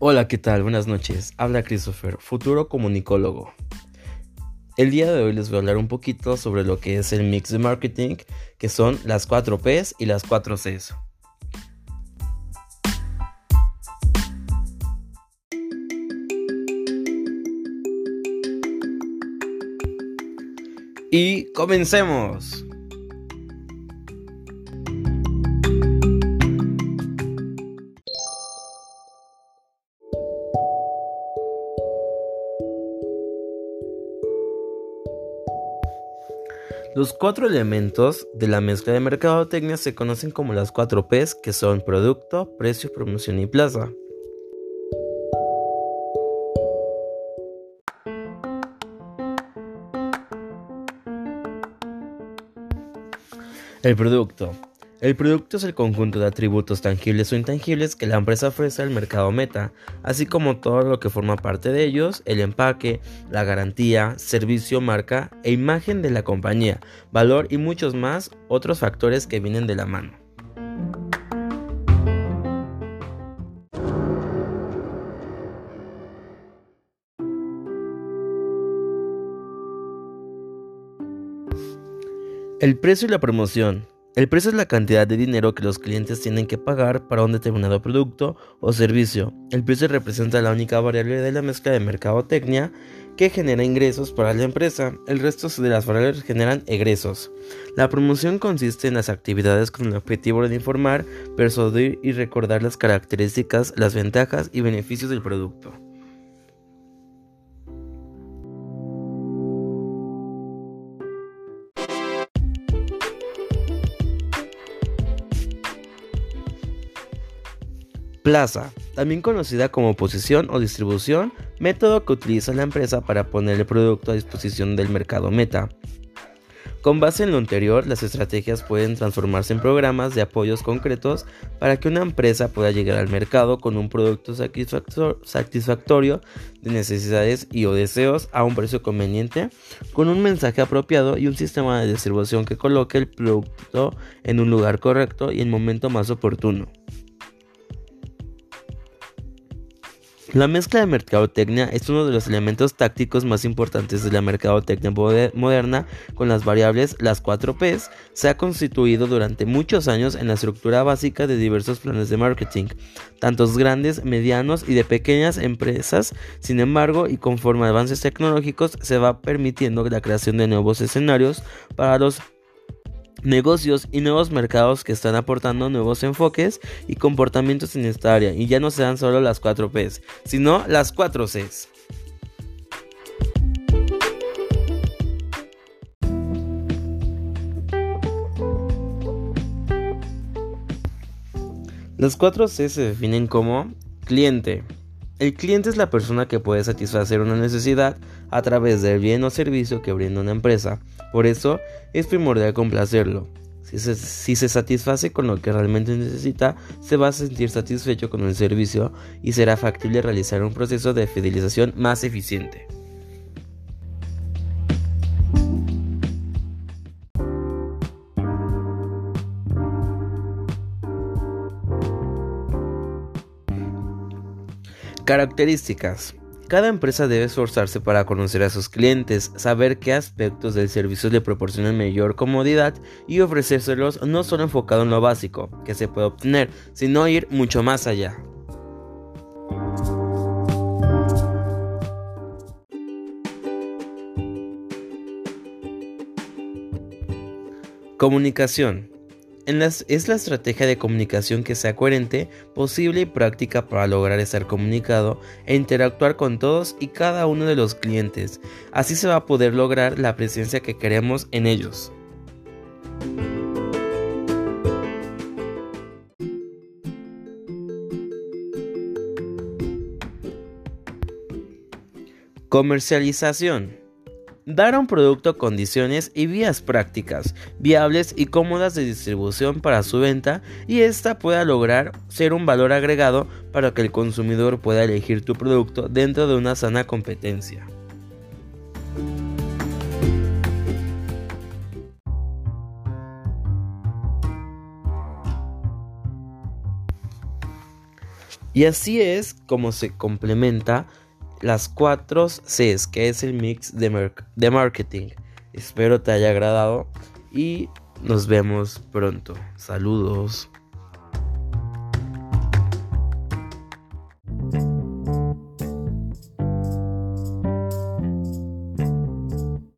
Hola, ¿qué tal? Buenas noches. Habla Christopher, futuro comunicólogo. El día de hoy les voy a hablar un poquito sobre lo que es el mix de marketing, que son las 4 Ps y las 4 Cs. Y comencemos. Los cuatro elementos de la mezcla de mercadotecnia se conocen como las cuatro Ps, que son producto, precio, promoción y plaza. El producto. El producto es el conjunto de atributos tangibles o intangibles que la empresa ofrece al mercado meta, así como todo lo que forma parte de ellos, el empaque, la garantía, servicio, marca e imagen de la compañía, valor y muchos más otros factores que vienen de la mano. El precio y la promoción. El precio es la cantidad de dinero que los clientes tienen que pagar para un determinado producto o servicio. El precio representa la única variable de la mezcla de mercadotecnia que genera ingresos para la empresa. El resto de las variables generan egresos. La promoción consiste en las actividades con el objetivo de informar, persuadir y recordar las características, las ventajas y beneficios del producto. Plaza, también conocida como posición o distribución, método que utiliza la empresa para poner el producto a disposición del mercado meta. Con base en lo anterior, las estrategias pueden transformarse en programas de apoyos concretos para que una empresa pueda llegar al mercado con un producto satisfactorio de necesidades y o deseos a un precio conveniente, con un mensaje apropiado y un sistema de distribución que coloque el producto en un lugar correcto y en momento más oportuno. La mezcla de mercadotecnia es uno de los elementos tácticos más importantes de la mercadotecnia moderna con las variables las 4 Ps se ha constituido durante muchos años en la estructura básica de diversos planes de marketing, tantos grandes, medianos y de pequeñas empresas. Sin embargo, y conforme avances tecnológicos se va permitiendo la creación de nuevos escenarios para los negocios y nuevos mercados que están aportando nuevos enfoques y comportamientos en esta área y ya no se dan solo las 4 Ps, sino las 4 Cs. Las 4 C se definen como cliente, el cliente es la persona que puede satisfacer una necesidad a través del bien o servicio que brinda una empresa. Por eso es primordial complacerlo. Si se, satisface con lo que realmente necesita, se va a sentir satisfecho con el servicio y será factible realizar un proceso de fidelización más eficiente. Características. Cada empresa debe esforzarse para conocer a sus clientes, saber qué aspectos del servicio le proporcionan mayor comodidad y ofrecérselos no solo enfocado en lo básico que se puede obtener, sino ir mucho más allá. Comunicación es la estrategia de comunicación que sea coherente, posible y práctica para lograr estar comunicado e interactuar con todos y cada uno de los clientes. Así se va a poder lograr la presencia que queremos en ellos. Comercialización dar a un producto condiciones y vías prácticas, viables y cómodas de distribución para su venta y ésta pueda lograr ser un valor agregado para que el consumidor pueda elegir tu producto dentro de una sana competencia. Y así es como se complementa las cuatro Cs, que es el mix de, de marketing. Espero te haya agradado y nos vemos pronto. Saludos.